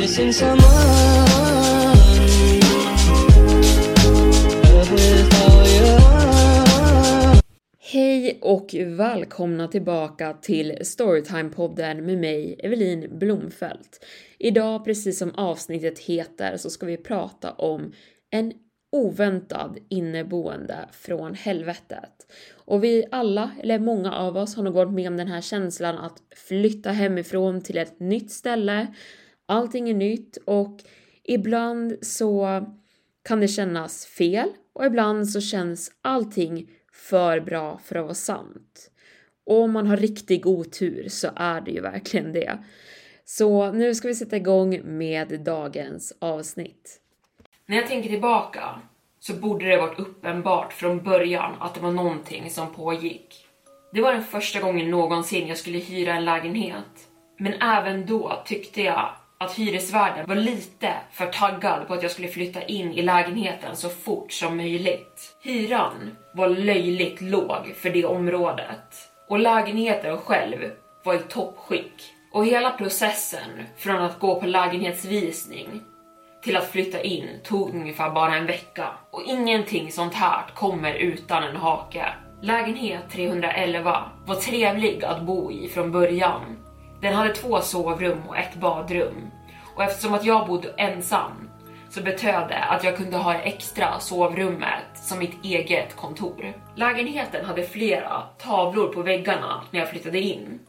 Missing. Hej och välkomna tillbaka till Storytime-podden med mig, Evelin Blomfelt. Idag, precis som avsnittet heter, så ska vi prata om en oväntad inneboende från helvetet. Och vi alla, eller många av oss, har nog gått med om den här känslan att flytta hemifrån till ett nytt ställe. Allting är nytt och ibland så kan det kännas fel och ibland så känns allting för bra för att vara sant. Och om man har riktig otur så är det ju verkligen det. Så nu ska vi sätta igång med dagens avsnitt. När jag tänker tillbaka så borde det varit uppenbart från början att det var någonting som pågick. Det var den första gången någonsin jag skulle hyra en lägenhet. Men även då tyckte jag att hyresvärden var lite för taggad på att jag skulle flytta in i lägenheten så fort som möjligt. Hyran var löjligt låg för det området och lägenheten själv var i toppskick. Och hela processen från att gå på lägenhetsvisning till att flytta in tog ungefär bara en vecka. Och ingenting sånt här kommer utan en hake. Lägenhet 311 var trevlig att bo i från början. Den hade två sovrum och ett badrum. Och eftersom att jag bodde ensam så betöd det att jag kunde ha det extra sovrummet som mitt eget kontor. Lägenheten hade flera tavlor på väggarna när jag flyttade in.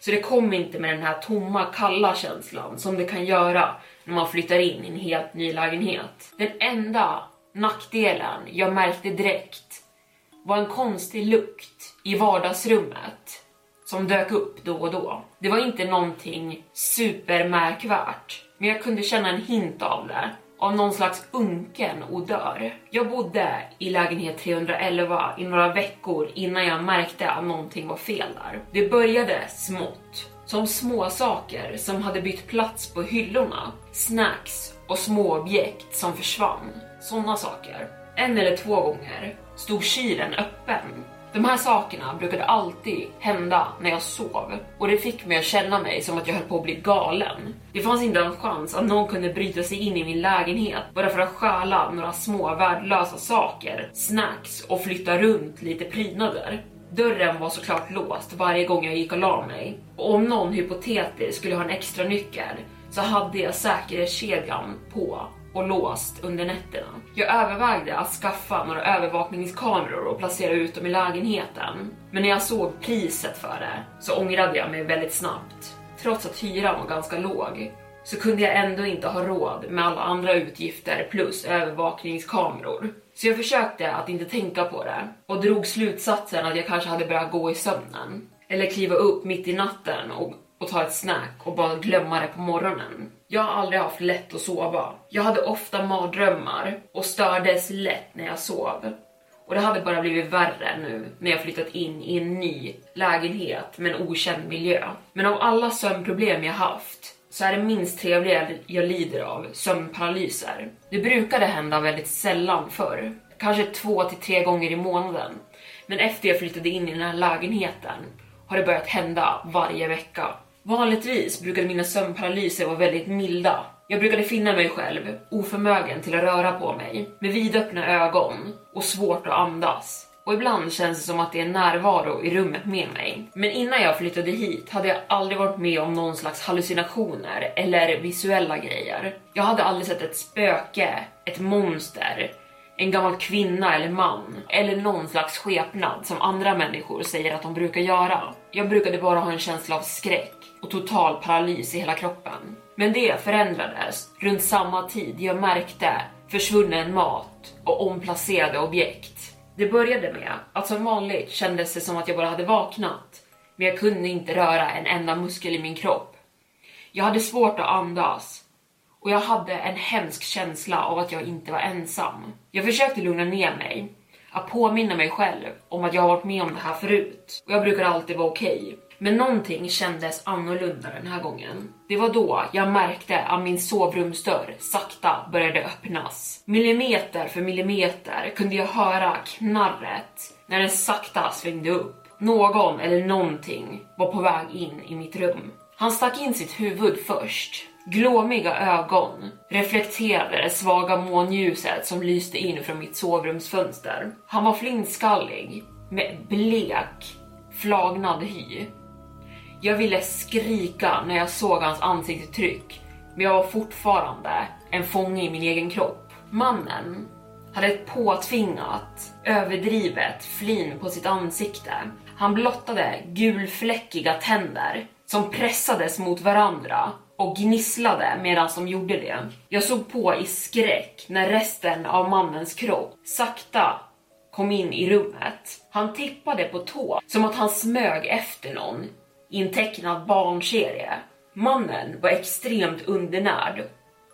Så det kom inte med den här tomma, kalla känslan som det kan göra när man flyttar in i en helt ny lägenhet. Den enda nackdelen jag märkte direkt var en konstig lukt i vardagsrummet som dök upp då och då. Det var inte någonting supermärkvärt, men jag kunde känna en hint av det av någon slags unken odör. Jag bodde i lägenhet 311 i några veckor innan jag märkte att någonting var fel där. Det började smått, som små saker som hade bytt plats på hyllorna, snacks och små objekt som försvann. Sådana saker. En eller två gånger stod kylen öppen de här sakerna brukade alltid hända när jag sov och det fick mig att känna mig som att jag höll på att bli galen. Det fanns inte en chans att någon kunde bryta sig in i min lägenhet bara för att stjäla några små värdelösa saker, snacks och flytta runt lite prydnader. Dörren var såklart låst varje gång jag gick och la mig och om någon hypotetiskt skulle ha en extra nyckel så hade jag säkerhetskedjan på och låst under nätterna. Jag övervägde att skaffa några övervakningskameror och placera ut dem i lägenheten. Men när jag såg priset för det så ångrade jag mig väldigt snabbt. Trots att hyran var ganska låg så kunde jag ändå inte ha råd med alla andra utgifter plus övervakningskameror. Så jag försökte att inte tänka på det och drog slutsatsen att jag kanske hade börjat gå i sömnen. Eller kliva upp mitt i natten och, och ta ett snack och bara glömma det på morgonen. Jag har aldrig haft lätt att sova. Jag hade ofta mardrömmar och stördes lätt när jag sov. Och det hade bara blivit värre nu när jag flyttat in i en ny lägenhet med en okänd miljö. Men av alla sömnproblem jag haft så är det minst trevliga jag lider av sömnparalyser. Det brukade hända väldigt sällan förr, kanske två till tre gånger i månaden. Men efter jag flyttade in i den här lägenheten har det börjat hända varje vecka. Vanligtvis brukade mina sömnparalyser vara väldigt milda. Jag brukade finna mig själv oförmögen till att röra på mig med vidöppna ögon och svårt att andas. och ibland känns det som att det är närvaro i rummet med mig. Men innan jag flyttade hit hade jag aldrig varit med om någon slags hallucinationer eller visuella grejer. Jag hade aldrig sett ett spöke, ett monster, en gammal kvinna eller man eller någon slags skepnad som andra människor säger att de brukar göra. Jag brukade bara ha en känsla av skräck och total paralys i hela kroppen. Men det förändrades runt samma tid jag märkte försvunnen mat och omplacerade objekt. Det började med att som vanligt kändes det som att jag bara hade vaknat, men jag kunde inte röra en enda muskel i min kropp. Jag hade svårt att andas och jag hade en hemsk känsla av att jag inte var ensam. Jag försökte lugna ner mig, att påminna mig själv om att jag har varit med om det här förut och jag brukar alltid vara okej. Okay. Men någonting kändes annorlunda den här gången. Det var då jag märkte att min sovrumsdörr sakta började öppnas. Millimeter för millimeter kunde jag höra knarret när den sakta svängde upp. Någon eller någonting var på väg in i mitt rum. Han stack in sitt huvud först. Glåmiga ögon reflekterade det svaga månljuset som lyste in från mitt sovrumsfönster. Han var flintskallig med blek, flagnad hy jag ville skrika när jag såg hans ansiktsuttryck, men jag var fortfarande en fånge i min egen kropp. Mannen hade ett påtvingat, överdrivet flin på sitt ansikte. Han blottade gulfläckiga tänder som pressades mot varandra och gnisslade medan de gjorde det. Jag såg på i skräck när resten av mannens kropp sakta kom in i rummet. Han tippade på tå som att han smög efter någon i en tecknad barnserie. Mannen var extremt undernärd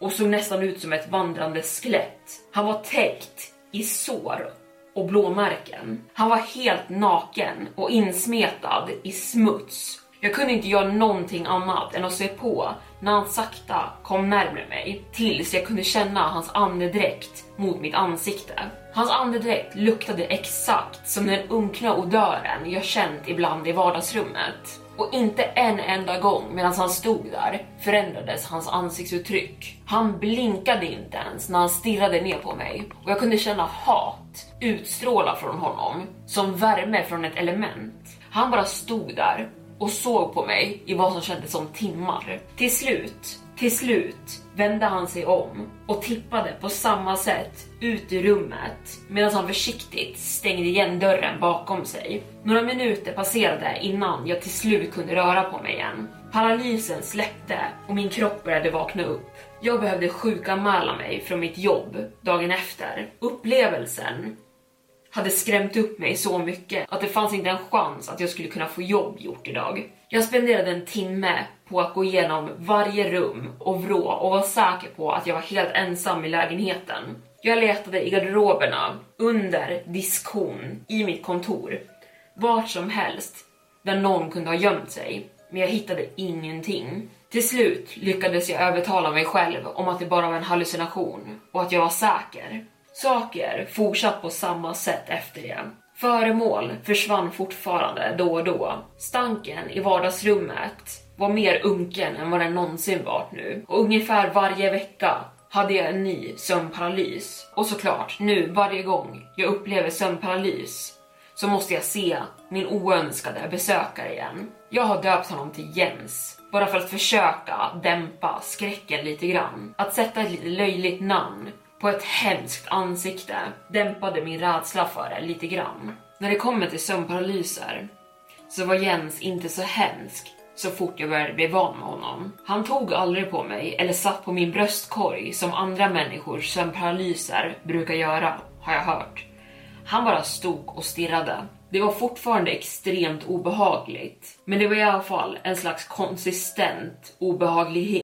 och såg nästan ut som ett vandrande skelett. Han var täckt i sår och blåmärken. Han var helt naken och insmetad i smuts. Jag kunde inte göra någonting annat än att se på när han sakta kom närmare mig tills jag kunde känna hans andedräkt mot mitt ansikte. Hans andedräkt luktade exakt som den unkna odören jag känt ibland i vardagsrummet. Och inte en enda gång medan han stod där förändrades hans ansiktsuttryck. Han blinkade inte ens när han stirrade ner på mig och jag kunde känna hat utstråla från honom som värme från ett element. Han bara stod där och såg på mig i vad som kändes som timmar. Till slut, till slut vände han sig om och tippade på samma sätt ut i rummet medan han försiktigt stängde igen dörren bakom sig. Några minuter passerade innan jag till slut kunde röra på mig igen. Paralysen släppte och min kropp började vakna upp. Jag behövde sjukanmäla mig från mitt jobb dagen efter. Upplevelsen hade skrämt upp mig så mycket att det fanns inte en chans att jag skulle kunna få jobb gjort idag. Jag spenderade en timme på att gå igenom varje rum och vrå och var säker på att jag var helt ensam i lägenheten. Jag letade i garderoberna, under diskhon, i mitt kontor, vart som helst där någon kunde ha gömt sig, men jag hittade ingenting. Till slut lyckades jag övertala mig själv om att det bara var en hallucination och att jag var säker. Saker fortsatte på samma sätt efter det. Föremål försvann fortfarande då och då. Stanken i vardagsrummet var mer unken än vad den någonsin varit nu. Och ungefär varje vecka hade jag en ny sömnparalys. Och såklart, nu varje gång jag upplever sömnparalys så måste jag se min oönskade besökare igen. Jag har döpt honom till Jens, bara för att försöka dämpa skräcken lite grann. Att sätta ett lite löjligt namn på ett hemskt ansikte dämpade min rädsla för det lite grann. När det kommer till sömnparalyser så var Jens inte så hemsk så fort jag började bli van med honom. Han tog aldrig på mig eller satt på min bröstkorg som andra människors sömnparalyser brukar göra, har jag hört. Han bara stod och stirrade. Det var fortfarande extremt obehagligt, men det var i alla fall en slags konsistent obehaglighet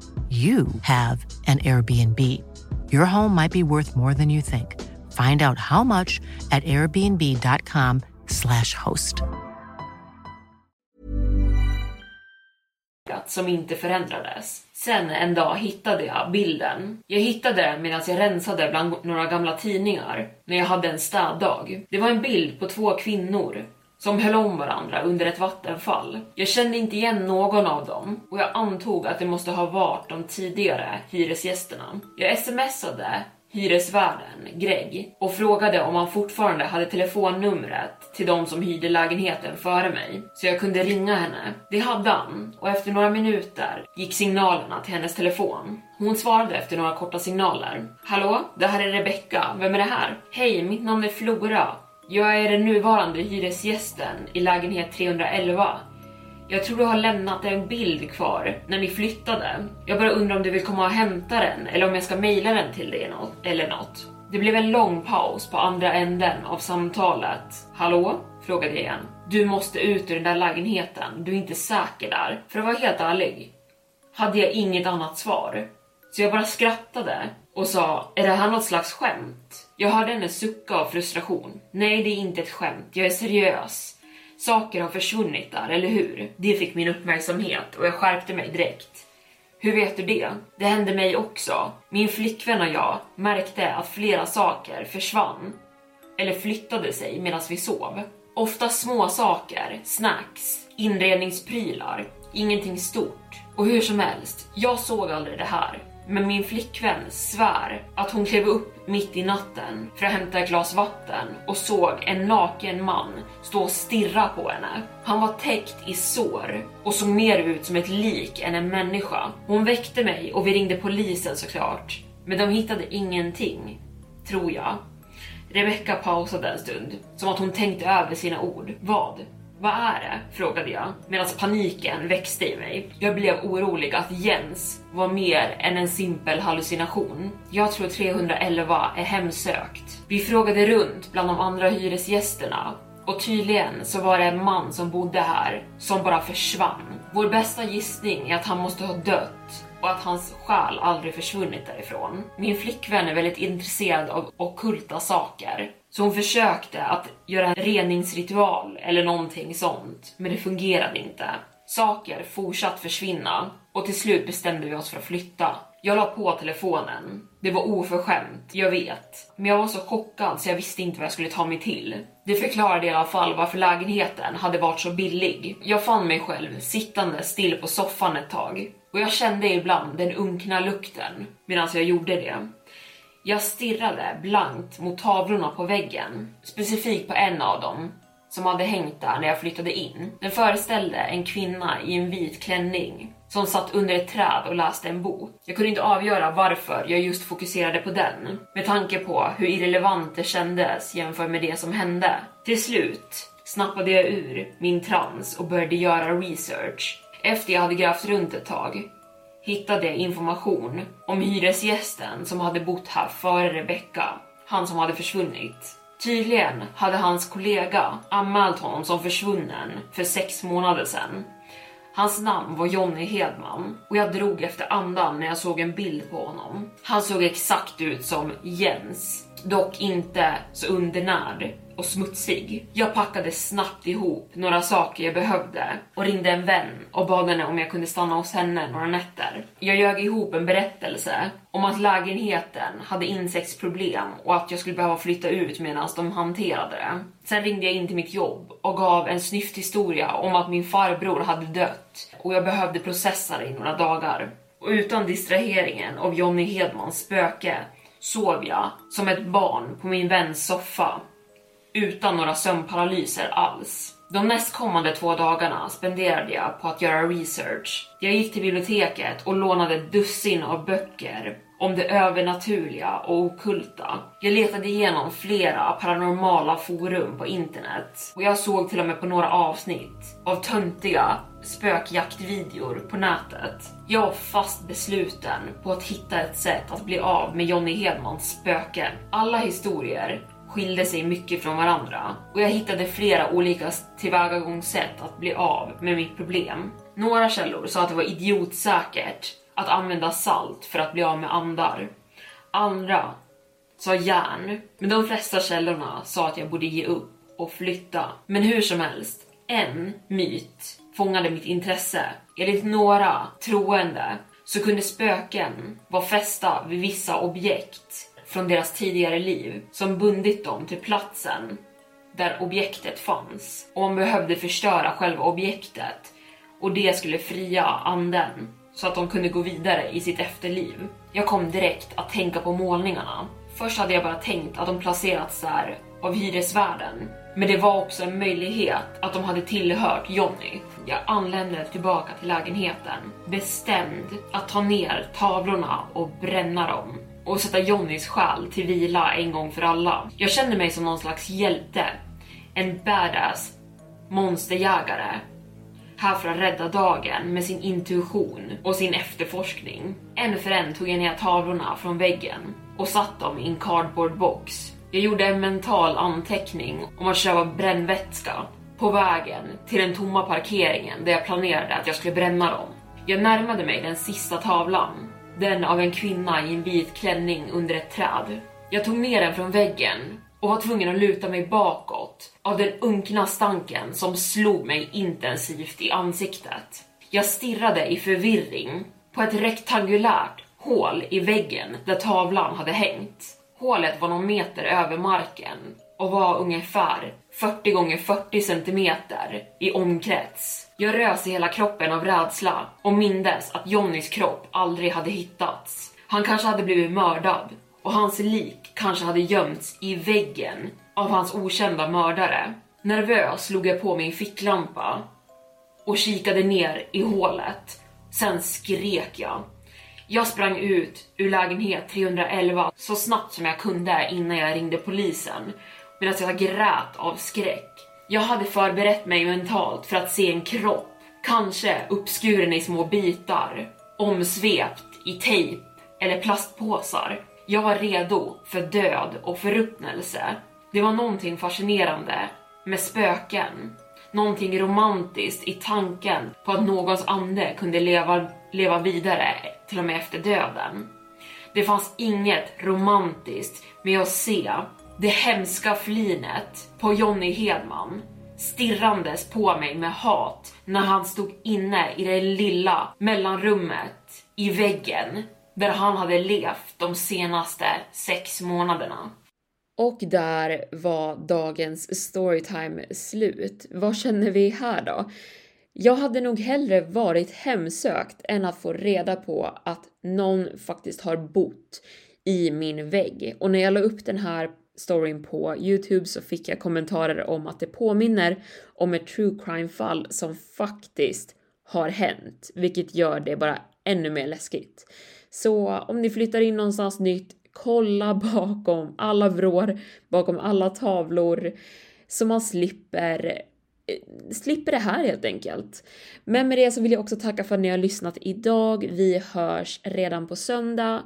you have an Airbnb. Your home might be worth more than you think. Find out how much at airbnb.com/slash host. som inte förändrades. Sen en dag hittade jag bilden. Jag hittade den medan jag rensade bland några gamla tidningar när jag hade en städdag. Det var en bild på två kvinnor som höll om varandra under ett vattenfall. Jag kände inte igen någon av dem och jag antog att det måste ha varit de tidigare hyresgästerna. Jag smsade hyresvärden, Greg, och frågade om han fortfarande hade telefonnumret till de som hyrde lägenheten före mig, så jag kunde ringa henne. Det hade han, och efter några minuter gick signalerna till hennes telefon. Hon svarade efter några korta signaler. Hallå, det här är Rebecca. Vem är det här? Hej, mitt namn är Flora. Jag är den nuvarande hyresgästen i lägenhet 311. Jag tror du har lämnat en bild kvar när ni flyttade. Jag bara undrar om du vill komma och hämta den eller om jag ska mejla den till dig eller något. Det blev en lång paus på andra änden av samtalet. Hallå? frågade jag igen. Du måste ut ur den där lägenheten. Du är inte säker där. För att vara helt ärlig hade jag inget annat svar. Så jag bara skrattade och sa, är det här något slags skämt? Jag hörde henne sucka av frustration. Nej, det är inte ett skämt. Jag är seriös. Saker har försvunnit där, eller hur? Det fick min uppmärksamhet och jag skärpte mig direkt. Hur vet du det? Det hände mig också. Min flickvän och jag märkte att flera saker försvann eller flyttade sig medan vi sov. Ofta små saker, snacks, inredningsprylar, ingenting stort. Och hur som helst, jag såg aldrig det här. Men min flickvän svär att hon klev upp mitt i natten för att hämta ett glas vatten och såg en naken man stå och stirra på henne. Han var täckt i sår och såg mer ut som ett lik än en människa. Hon väckte mig och vi ringde polisen såklart. Men de hittade ingenting, tror jag. Rebecca pausade en stund, som att hon tänkte över sina ord. Vad? Vad är det? frågade jag medan paniken växte i mig. Jag blev orolig att Jens var mer än en simpel hallucination. Jag tror 311 är hemsökt. Vi frågade runt bland de andra hyresgästerna och tydligen så var det en man som bodde här som bara försvann. Vår bästa gissning är att han måste ha dött och att hans själ aldrig försvunnit därifrån. Min flickvän är väldigt intresserad av ockulta saker, så hon försökte att göra en reningsritual eller någonting sånt, men det fungerade inte. Saker fortsatt försvinna och till slut bestämde vi oss för att flytta. Jag la på telefonen. Det var oförskämt, jag vet. Men jag var så chockad så jag visste inte vad jag skulle ta mig till. Det förklarade i alla fall varför lägenheten hade varit så billig. Jag fann mig själv sittande still på soffan ett tag och jag kände ibland den unkna lukten medan jag gjorde det. Jag stirrade blankt mot tavlorna på väggen, specifikt på en av dem som hade hängt där när jag flyttade in. Den föreställde en kvinna i en vit klänning som satt under ett träd och läste en bok. Jag kunde inte avgöra varför jag just fokuserade på den, med tanke på hur irrelevant det kändes jämfört med det som hände. Till slut snappade jag ur min trans och började göra research. Efter jag hade grävt runt ett tag hittade jag information om hyresgästen som hade bott här före Rebecka, han som hade försvunnit. Tydligen hade hans kollega anmält honom som försvunnen för sex månader sedan. Hans namn var Jonny Hedman och jag drog efter andan när jag såg en bild på honom. Han såg exakt ut som Jens, dock inte så undernärd och smutsig. Jag packade snabbt ihop några saker jag behövde och ringde en vän och bad henne om jag kunde stanna hos henne några nätter. Jag ljög ihop en berättelse om att lägenheten hade insektsproblem och att jag skulle behöva flytta ut medan de hanterade det. Sen ringde jag in till mitt jobb och gav en snyfthistoria om att min farbror hade dött och jag behövde processa det i några dagar. Och utan distraheringen av Jonny Hedmans spöke sov jag som ett barn på min väns soffa utan några sömnparalyser alls. De nästkommande två dagarna spenderade jag på att göra research. Jag gick till biblioteket och lånade dussin av böcker om det övernaturliga och okulta. Jag letade igenom flera paranormala forum på internet och jag såg till och med på några avsnitt av töntiga spökjaktvideor på nätet. Jag var fast besluten på att hitta ett sätt att bli av med Johnny Hedmans spöke. Alla historier skilde sig mycket från varandra och jag hittade flera olika tillvägagångssätt att bli av med mitt problem. Några källor sa att det var idiotsäkert att använda salt för att bli av med andar. Andra sa järn, men de flesta källorna sa att jag borde ge upp och flytta. Men hur som helst, en myt fångade mitt intresse. Enligt några troende så kunde spöken vara fästa vid vissa objekt från deras tidigare liv som bundit dem till platsen där objektet fanns. Och man behövde förstöra själva objektet och det skulle fria anden så att de kunde gå vidare i sitt efterliv. Jag kom direkt att tänka på målningarna. Först hade jag bara tänkt att de placerats där av hyresvärden, men det var också en möjlighet att de hade tillhört Jonny. Jag anlände tillbaka till lägenheten, bestämd att ta ner tavlorna och bränna dem och sätta Jonnys själ till vila en gång för alla. Jag kände mig som någon slags hjälte, en badass monsterjägare här för att rädda dagen med sin intuition och sin efterforskning. En för en tog jag ner tavlorna från väggen och satt dem i en cardboard box. Jag gjorde en mental anteckning om att köpa brännvätska på vägen till den tomma parkeringen där jag planerade att jag skulle bränna dem. Jag närmade mig den sista tavlan den av en kvinna i en vit klänning under ett träd. Jag tog ner den från väggen och var tvungen att luta mig bakåt av den unkna stanken som slog mig intensivt i ansiktet. Jag stirrade i förvirring på ett rektangulärt hål i väggen där tavlan hade hängt. Hålet var någon meter över marken och var ungefär 40 gånger 40 centimeter i omkrets. Jag rös i hela kroppen av rädsla och mindes att Jonnys kropp aldrig hade hittats. Han kanske hade blivit mördad och hans lik kanske hade gömts i väggen av hans okända mördare. Nervös slog jag på min ficklampa och kikade ner i hålet. Sen skrek jag. Jag sprang ut ur lägenhet 311 så snabbt som jag kunde innan jag ringde polisen medan jag grät av skräck. Jag hade förberett mig mentalt för att se en kropp, kanske uppskuren i små bitar, omsvept i tejp eller plastpåsar. Jag var redo för död och förruttnelse. Det var någonting fascinerande med spöken. Någonting romantiskt i tanken på att någons ande kunde leva, leva vidare till och med efter döden. Det fanns inget romantiskt med att se det hemska flinet på Jonny Hedman stirrandes på mig med hat när han stod inne i det lilla mellanrummet i väggen där han hade levt de senaste sex månaderna. Och där var dagens storytime slut. Vad känner vi här då? Jag hade nog hellre varit hemsökt än att få reda på att någon faktiskt har bott i min vägg. Och när jag la upp den här storyn på Youtube så fick jag kommentarer om att det påminner om ett true crime fall som faktiskt har hänt, vilket gör det bara ännu mer läskigt. Så om ni flyttar in någonstans nytt, kolla bakom alla vrår, bakom alla tavlor så man slipper eh, slipper det här helt enkelt. Men med det så vill jag också tacka för att ni har lyssnat idag. Vi hörs redan på söndag.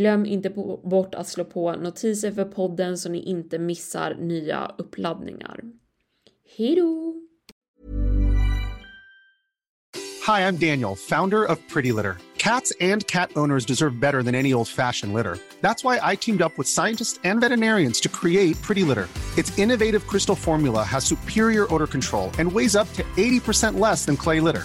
Glöm inte bort att slå på notiser för podden så ni inte missar nya uppladdningar. Hejdå! Hi, I'm Daniel, founder of Pretty Litter. Cats and cat owners deserve better than any old-fashioned litter. That's why I teamed up with scientists and veterinarians to create Pretty Litter. Its innovative crystal formula has superior odor control and weighs up to 80% less than clay litter.